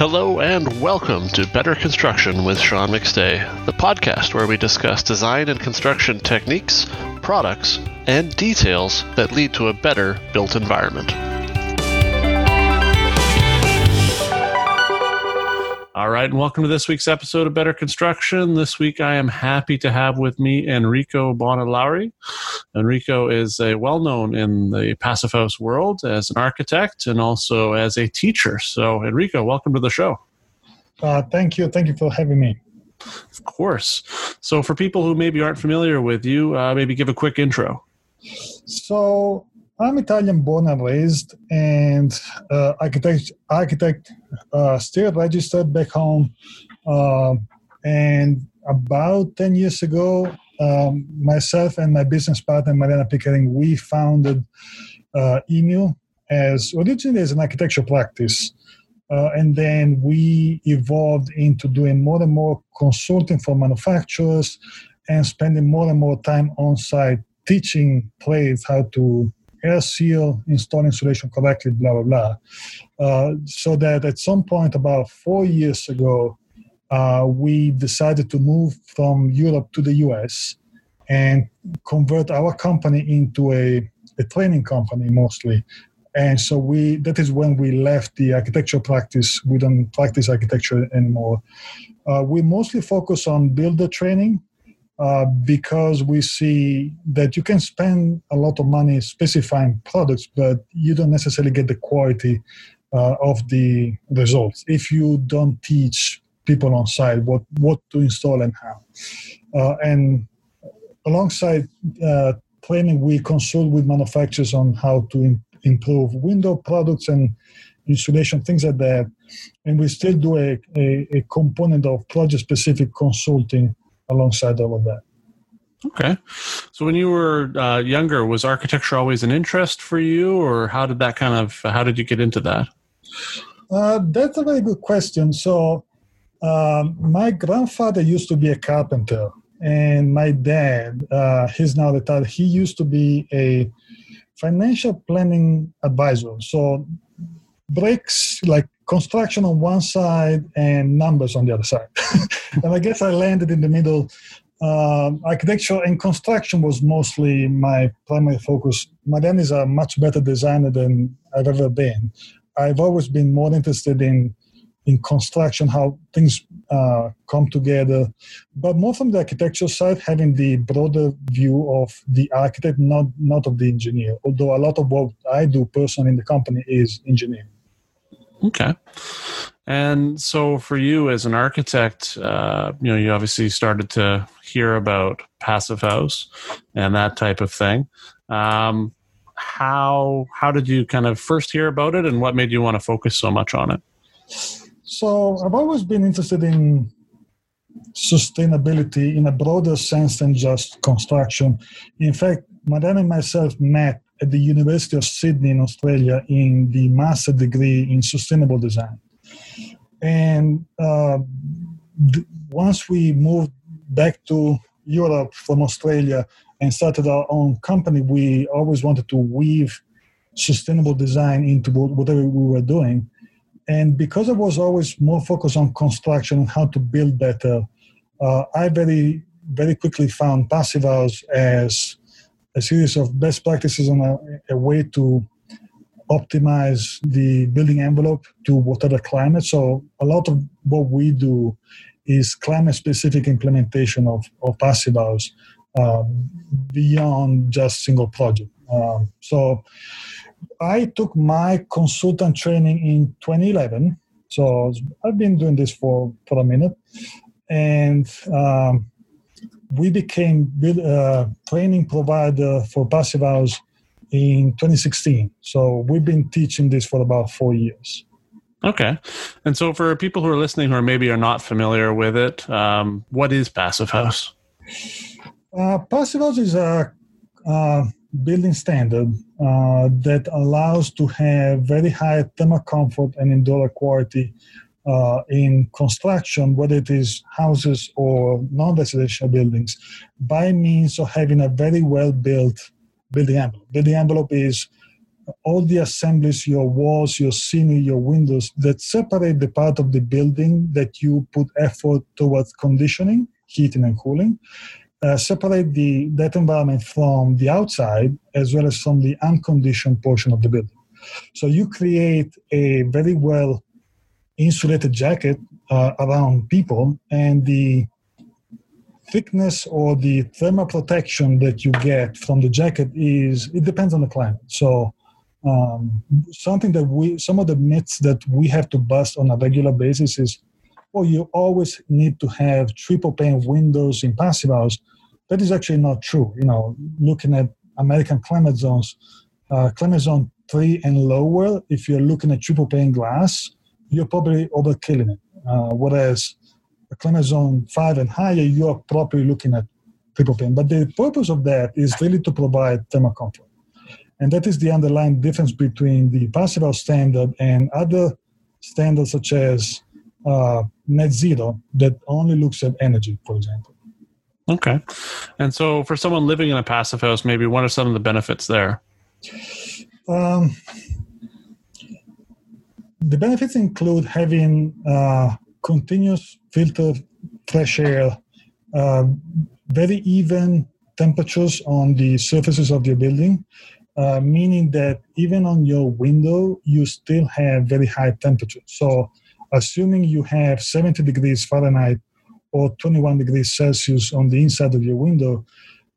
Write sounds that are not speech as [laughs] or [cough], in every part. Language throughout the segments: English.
Hello and welcome to Better Construction with Sean McStay, the podcast where we discuss design and construction techniques, products, and details that lead to a better built environment. All right, and welcome to this week's episode of Better Construction. This week I am happy to have with me Enrico Bonilauri. Enrico is a well known in the Passive House world as an architect and also as a teacher. So, Enrico, welcome to the show. Uh, thank you. Thank you for having me. Of course. So, for people who maybe aren't familiar with you, uh, maybe give a quick intro. So, I'm Italian born and raised, and uh, architect, architect uh, still registered back home. Uh, and about 10 years ago, um, myself and my business partner, Mariana Pickering, we founded uh, EMU as originally as an architecture practice. Uh, and then we evolved into doing more and more consulting for manufacturers and spending more and more time on site teaching trades how to air seal, install insulation correctly, blah, blah, blah. Uh, so that at some point, about four years ago, uh, we decided to move from Europe to the US and convert our company into a, a training company mostly. And so we that is when we left the architecture practice. We don't practice architecture anymore. Uh, we mostly focus on builder training uh, because we see that you can spend a lot of money specifying products, but you don't necessarily get the quality uh, of the results if you don't teach people on site what, what to install and how. Uh, and alongside uh, training, we consult with manufacturers on how to improve window products and insulation, things like that. And we still do a, a, a component of project specific consulting alongside all of that. Okay. So when you were uh, younger, was architecture always an interest for you, or how did that kind of how did you get into that? Uh, that's a very good question. So um, my grandfather used to be a carpenter, and my dad, uh, he's now retired. He used to be a financial planning advisor. So bricks like construction on one side and numbers on the other side. [laughs] and I guess I landed in the middle. Um, architecture and construction was mostly my primary focus. My dad is a much better designer than I've ever been. I've always been more interested in in construction, how things uh, come together, but more from the architecture side, having the broader view of the architect, not not of the engineer. Although a lot of what I do personally in the company is engineering. Okay. And so, for you as an architect, uh, you know, you obviously started to hear about passive house and that type of thing. Um, how how did you kind of first hear about it, and what made you want to focus so much on it? So, I've always been interested in sustainability in a broader sense than just construction. In fact, Madan and myself met at the University of Sydney in Australia in the master degree in sustainable design. And uh, th- once we moved back to Europe from Australia and started our own company, we always wanted to weave sustainable design into whatever we were doing. And because I was always more focused on construction and how to build better, uh, I very, very quickly found Passive House as a series of best practices and a, a way to optimize the building envelope to whatever climate. So a lot of what we do is climate specific implementation of, of passive house um, beyond just single project. Um, so I took my consultant training in 2011. So I've been doing this for, for a minute. And um, we became uh, training provider for passive house in 2016. So we've been teaching this for about four years. Okay. And so for people who are listening who are maybe are not familiar with it, um, what is Passive House? Uh, passive House is a uh, building standard uh, that allows to have very high thermal comfort and indoor quality uh, in construction, whether it is houses or non-residential buildings, by means of having a very well-built building envelope. Building envelope is all the assemblies, your walls, your ceiling, your windows that separate the part of the building that you put effort towards conditioning, heating and cooling, uh, separate the that environment from the outside as well as from the unconditioned portion of the building. So you create a very well insulated jacket uh, around people, and the thickness or the thermal protection that you get from the jacket is it depends on the climate. So um, something that we some of the myths that we have to bust on a regular basis is well you always need to have triple pane windows in passive house that is actually not true you know looking at american climate zones uh, climate zone 3 and lower if you're looking at triple pane glass you're probably overkilling it uh, whereas a climate zone 5 and higher you're probably looking at triple pane but the purpose of that is really to provide thermal comfort and that is the underlying difference between the passive house standard and other standards such as uh, net zero that only looks at energy, for example. Okay. And so for someone living in a passive house, maybe what are some of the benefits there? Um, the benefits include having uh, continuous filtered fresh air, uh, very even temperatures on the surfaces of your building, uh, meaning that even on your window, you still have very high temperature. So, assuming you have 70 degrees Fahrenheit or 21 degrees Celsius on the inside of your window,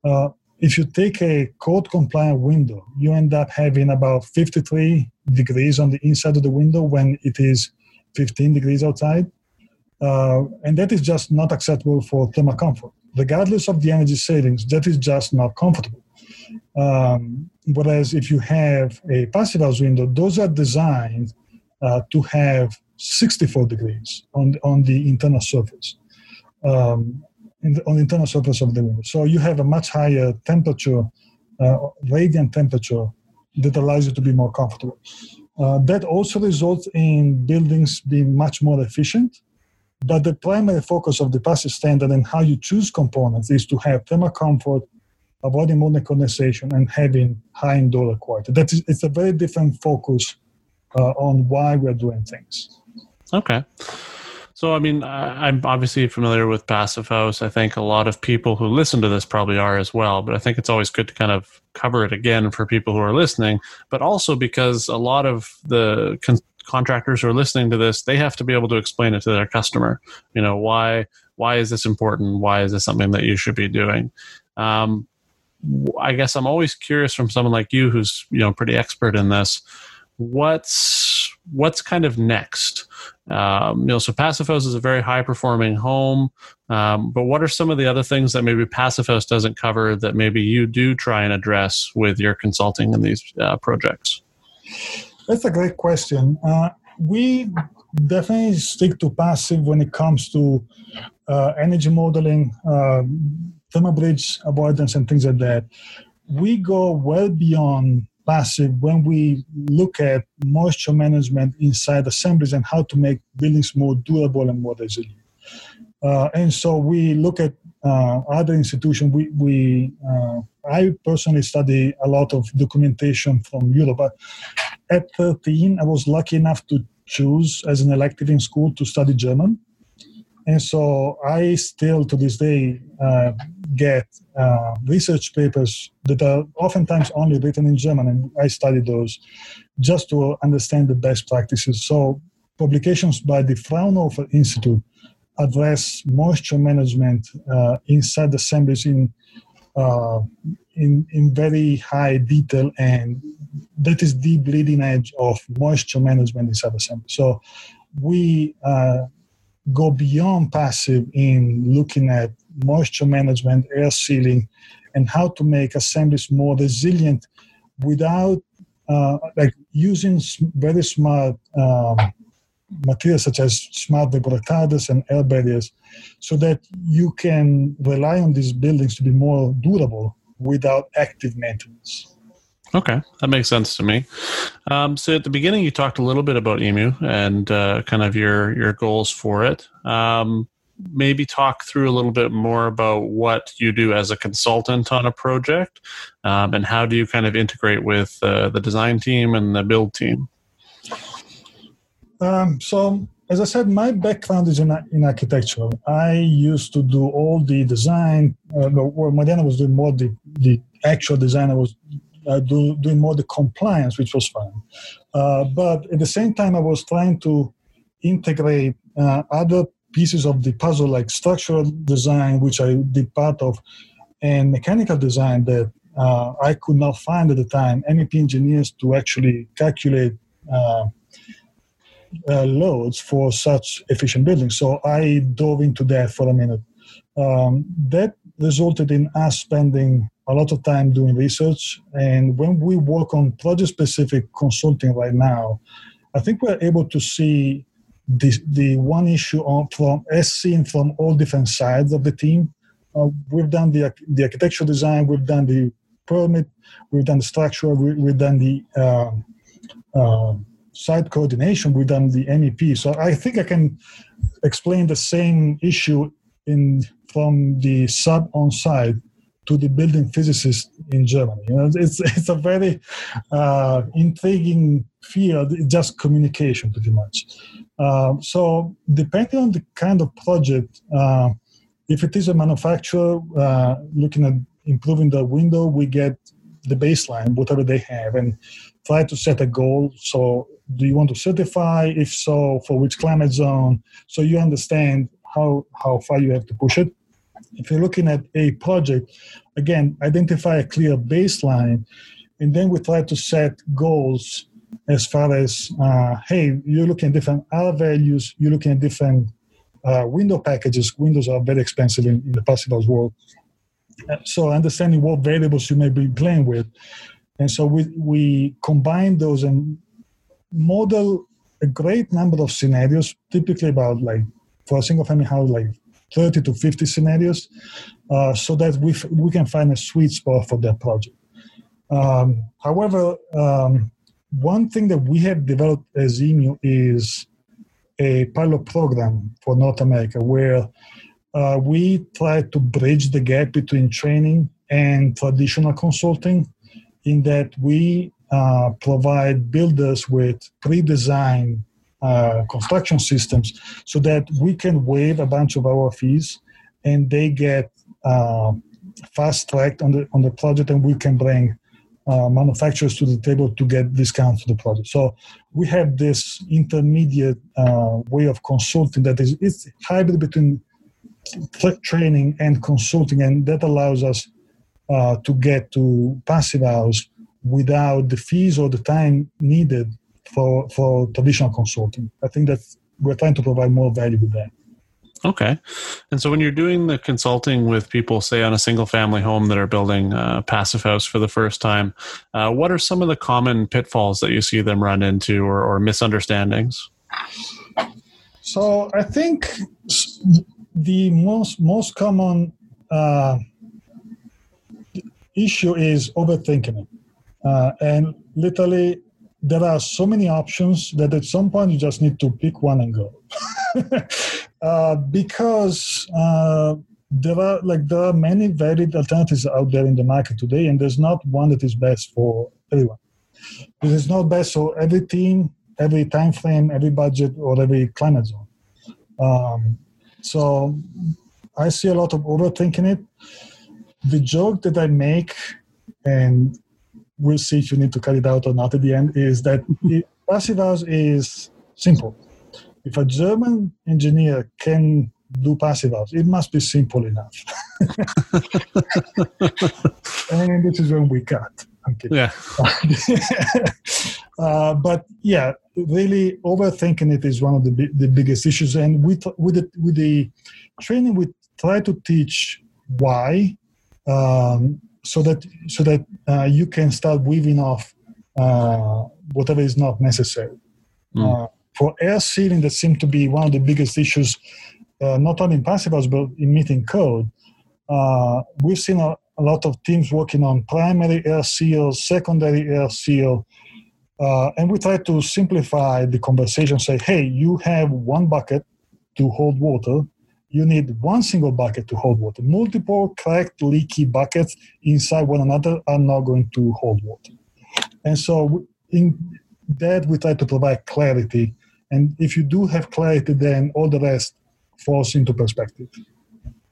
uh, if you take a code compliant window, you end up having about 53 degrees on the inside of the window when it is 15 degrees outside. Uh, and that is just not acceptable for thermal comfort. Regardless of the energy savings, that is just not comfortable. Um, whereas if you have a passive house window, those are designed uh, to have 64 degrees on, on the internal surface, um, the, on the internal surface of the window. So you have a much higher temperature, uh, radiant temperature that allows you to be more comfortable. Uh, that also results in buildings being much more efficient. But the primary focus of the passive standard and how you choose components is to have thermal comfort avoiding molding condensation and having high indoor quality. That is, it's a very different focus uh, on why we're doing things. Okay. So, I mean, I'm obviously familiar with Passive House. I think a lot of people who listen to this probably are as well, but I think it's always good to kind of cover it again for people who are listening, but also because a lot of the con- contractors who are listening to this, they have to be able to explain it to their customer. You know, why why is this important? Why is this something that you should be doing? Um, I guess I'm always curious from someone like you, who's you know pretty expert in this. What's what's kind of next? Um, you know, so House is a very high performing home, um, but what are some of the other things that maybe House doesn't cover that maybe you do try and address with your consulting in these uh, projects? That's a great question. Uh, we definitely stick to passive when it comes to uh, energy modeling, uh, thermal bridge avoidance and things like that, we go well beyond passive when we look at moisture management inside assemblies and how to make buildings more durable and more resilient. Uh, and so we look at uh, other institutions. We, we uh, I personally study a lot of documentation from Europe. At 13, I was lucky enough to choose as an elective in school to study German. And so I still to this day uh, get uh, research papers that are oftentimes only written in German, and I study those just to understand the best practices. So publications by the Fraunhofer Institute address moisture management uh, inside assemblies in, uh, in, in very high detail, and that is the bleeding edge of moisture management inside assemblies. So we uh, go beyond passive in looking at moisture management, air sealing, and how to make assemblies more resilient without uh, like using very smart um, materials such as smart vapor and air barriers so that you can rely on these buildings to be more durable without active maintenance. Okay, that makes sense to me. Um, so at the beginning, you talked a little bit about Emu and uh, kind of your your goals for it. Um, maybe talk through a little bit more about what you do as a consultant on a project um, and how do you kind of integrate with uh, the design team and the build team? Um, so, as I said, my background is in, in architecture. I used to do all the design. Uh, well, Mariana was doing more the, the actual design. I was uh, do, doing more the compliance, which was fun. Uh, but at the same time, I was trying to integrate uh, other pieces of the puzzle, like structural design, which I did part of, and mechanical design that uh, I could not find at the time MEP engineers to actually calculate uh, uh, loads for such efficient buildings. So I dove into that for a minute. Um, that resulted in us spending a lot of time doing research. And when we work on project specific consulting right now, I think we're able to see the, the one issue on, from as seen from all different sides of the team. Uh, we've done the, the architectural design, we've done the permit, we've done the structure, we, have done the uh, uh, site coordination, we've done the MEP. So I think I can explain the same issue in from the sub on site to the building physicist in Germany. You know, it's it's a very uh, intriguing field. just communication, pretty much. Uh, so depending on the kind of project, uh, if it is a manufacturer uh, looking at improving the window, we get the baseline, whatever they have, and try to set a goal. So, do you want to certify? If so, for which climate zone? So you understand how how far you have to push it if you're looking at a project, again, identify a clear baseline, and then we try to set goals as far as, uh, hey, you're looking at different R values, you're looking at different uh, window packages. Windows are very expensive in, in the house world. So understanding what variables you may be playing with. And so we, we combine those and model a great number of scenarios, typically about like for a single family house, like 30 to 50 scenarios uh, so that we, f- we can find a sweet spot for that project. Um, however, um, one thing that we have developed as EMU is a pilot program for North America where uh, we try to bridge the gap between training and traditional consulting in that we uh, provide builders with pre-designed uh, construction systems so that we can waive a bunch of our fees and they get uh, fast tracked on the on the project and we can bring uh, manufacturers to the table to get discounts to the project. So we have this intermediate uh, way of consulting that is it's hybrid between t- training and consulting, and that allows us uh, to get to passive house without the fees or the time needed for for traditional consulting. I think that we're trying to provide more value with that. Okay. And so when you're doing the consulting with people, say on a single family home that are building a passive house for the first time, uh, what are some of the common pitfalls that you see them run into or, or misunderstandings? So I think the most most common uh, issue is overthinking uh, and literally there are so many options that at some point you just need to pick one and go. [laughs] Uh, because uh, there are like there are many varied alternatives out there in the market today and there's not one that is best for everyone. It is not best for every team every time frame every budget or every climate zone. Um, so i see a lot of overthinking it. The joke that i make and we'll see if you need to cut it out or not at the end, is that passive house is simple. If a German engineer can do passive house, it must be simple enough. [laughs] and this is when we cut. Yeah. [laughs] uh, but yeah, really overthinking it is one of the the biggest issues. And with with the, with the training, we try to teach why um, so that so that uh, you can start weaving off uh, whatever is not necessary. Mm. Uh, for air sealing, that seemed to be one of the biggest issues, uh, not only in passive house but in meeting code. Uh, we've seen a, a, lot of teams working on primary air seal, secondary air seal, uh, and we try to simplify the conversation. Say, hey, you have one bucket to hold water. You need one single bucket to hold water. Multiple cracked, leaky buckets inside one another are not going to hold water. And so, in that, we try to provide clarity. And if you do have clarity, then all the rest falls into perspective.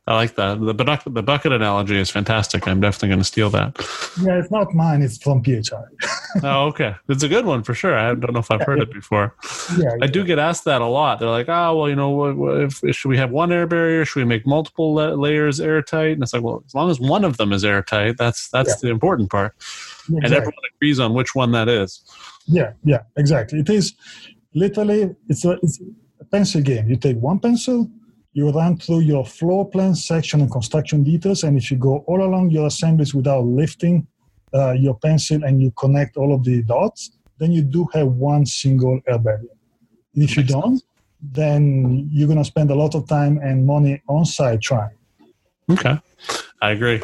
I like that. The bucket, the bucket analogy is fantastic. I'm definitely going to steal that. Yeah, it's not mine. It's from PHI. [laughs] oh, okay. It's a good one for sure. I don't know if I've heard it before. Yeah, I do get asked that a lot. They're like, "Oh, well, you know, if, if, should we have one air barrier? Should we make multiple layers airtight?" And it's like, well, as long as one of them is airtight, that's that's yeah. the important part. Exactly. And everyone agrees on which one that is. Yeah, yeah, exactly. It is literally it's a it's a pencil game. You take one pencil, you run through your floor plan section and construction details, and if you go all along your assemblies without lifting uh, your pencil and you connect all of the dots, then you do have one single air barrier. If you don't, then you're going to spend a lot of time and money on site trying. Okay, I agree.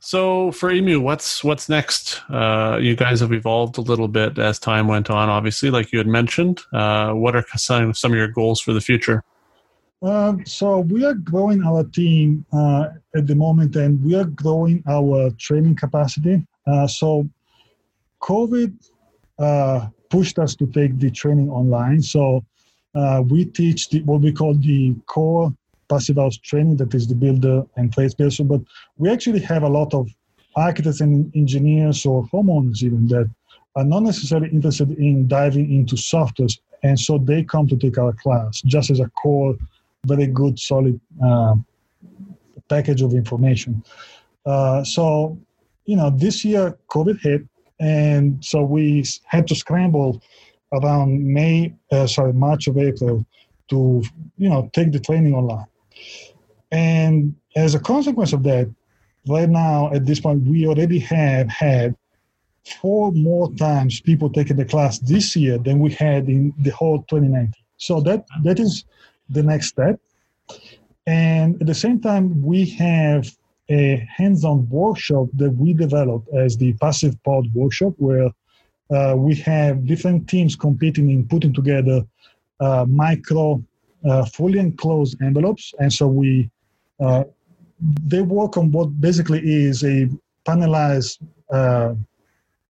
So for Emu, what's what's next? Uh, you guys have evolved a little bit as time went on. Obviously, like you had mentioned, uh, what are some some of your goals for the future? Uh, so we are growing our team uh, at the moment, and we are growing our training capacity. Uh, so COVID uh, pushed us to take the training online. So uh, we teach the, what we call the core passive house training, that is the builder and tradesperson. But we actually have a lot of architects and engineers or homeowners even that are not necessarily interested in diving into softwares, and so they come to take our class just as a core very good, solid uh, package of information. Uh, so, you know, this year COVID hit, and so we had to scramble around May, uh, sorry, March of April to, you know, take the training online. And as a consequence of that, right now at this point, we already have had four more times people taking the class this year than we had in the whole 2019. So that that is the next step. And at the same time, we have a hands-on workshop that we developed as the Passive Pod workshop, where uh, we have different teams competing in putting together uh, micro, uh, fully enclosed envelopes, and so we uh, they work on what basically is a panelized uh,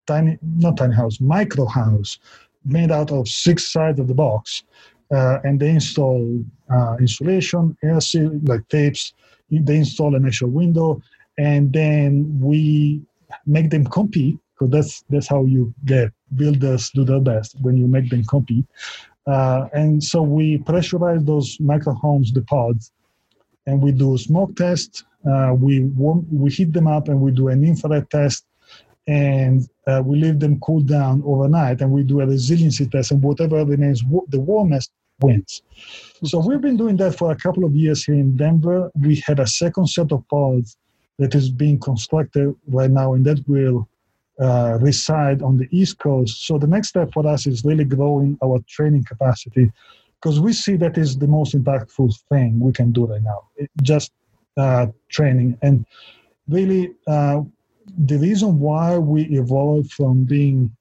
tiny, not tiny house, micro house, made out of six sides of the box, uh, and they install uh, insulation, air seal, like tapes. They install an actual window, and then we make them compete because that's that's how you get builders do their best when you make them compete. Uh, and so we pressurize those micro homes, the pods, and we do smoke test. Uh, we warm, we heat them up and we do an infrared test, and uh, we leave them cool down overnight, and we do a resiliency test, and whatever remains the warmest wins. So we've been doing that for a couple of years here in Denver. We had a second set of pods that is being constructed right now, and that will uh, reside on the East Coast. So the next step for us is really growing our training capacity because we see that is the most impactful thing we can do right now. It, just uh, training and really uh, the reason why we evolved from being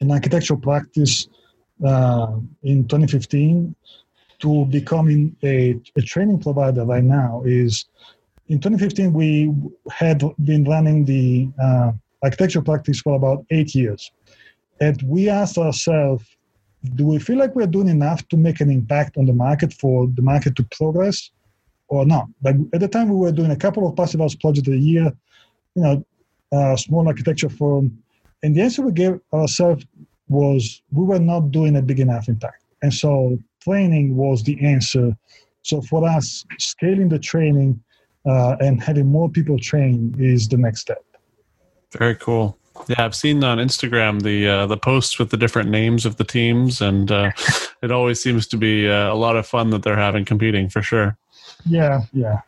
an architectural practice in 2015 to becoming a, a training provider right now is in 2015 we had been running the uh, architecture practice for about eight years. And we asked ourselves do we feel like we're doing enough to make an impact on the market for the market to progress or not? Like at the time we were doing a couple of passive house projects a year you know a small architecture firm. And the answer we gave ourselves was we were not doing a big enough impact and so training was the answer. So for us, scaling the training uh, and having more people train is the next step. Very cool. Yeah, I've seen on Instagram the uh, the posts with the different names of the teams, and uh, [laughs] it always seems to be uh, a lot of fun that they're having competing for sure. Yeah, yeah.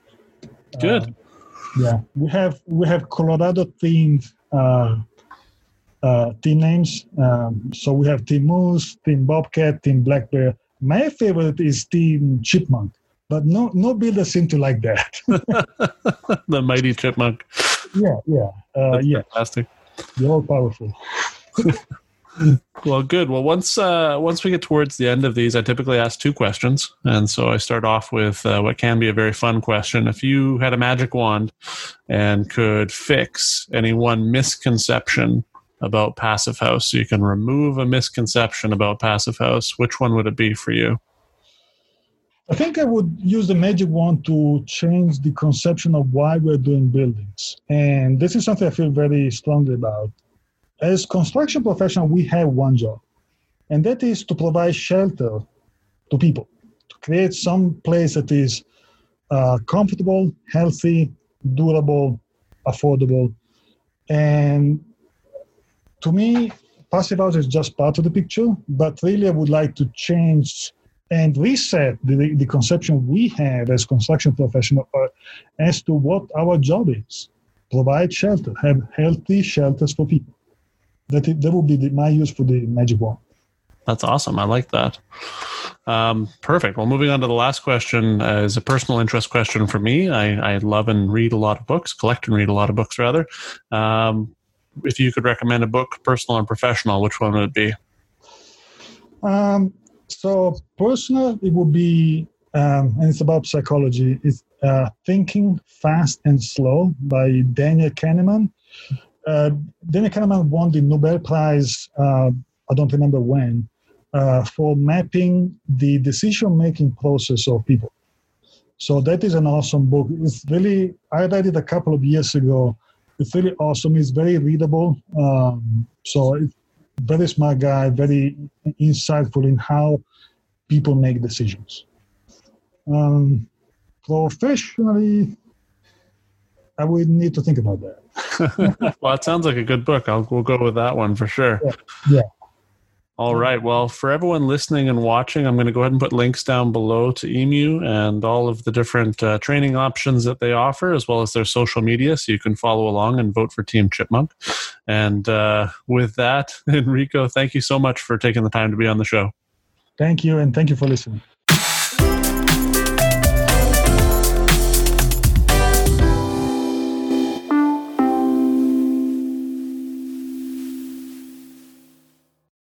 Good. Uh, yeah, we have we have Colorado themed uh, team names. Um, so we have Team Moose, Team Bobcat, Team Black Bear. My favorite is Team Chipmunk, but no no builder seem to like that. [laughs] the mighty chipmunk. Yeah, yeah, uh, yeah. Fantastic. You're all powerful. [laughs] well, good. Well, once uh, once we get towards the end of these, I typically ask two questions, and so I start off with uh, what can be a very fun question. If you had a magic wand and could fix any one misconception about Passive House, so you can remove a misconception about Passive House, which one would it be for you? I think I would use the magic wand to change the conception of why we're doing buildings, and this is something I feel very strongly about as construction professional, we have one job, and that is to provide shelter to people, to create some place that is uh, comfortable, healthy, durable, affordable. And to me, passive house is just part of the picture, but really I would like to change and reset the, the conception we have as construction professionals uh, as to what our job is. Provide shelter, have healthy shelters for people that that would be the, my use for the magic wand. That's awesome. I like that. Um, perfect. Well, moving on to the last question uh, is a personal interest question for me. I, I, love and read a lot of books, collect and read a lot of books, rather. Um, if you could recommend a book, personal and professional, which one would it be? Um, so, personal, it would be, um, and it's about psychology, it's uh, Thinking Fast and Slow by Daniel Kahneman uh, Daniel Kahneman won the Nobel Prize, uh, I don't remember when, uh, for mapping the decision making process of people. So that is an awesome book. It's really, I read it a couple of years ago. It's really awesome. It's very readable. Um, so, it's very smart guy, very insightful in how people make decisions. Um, professionally, I would need to think about that. [laughs] well, it sounds like a good book. I'll we'll go with that one for sure. Yeah. yeah. All right. Well, for everyone listening and watching, I'm going to go ahead and put links down below to Emu and all of the different uh, training options that they offer, as well as their social media, so you can follow along and vote for Team Chipmunk. And uh, with that, [laughs] Enrico, thank you so much for taking the time to be on the show. Thank you, and thank you for listening.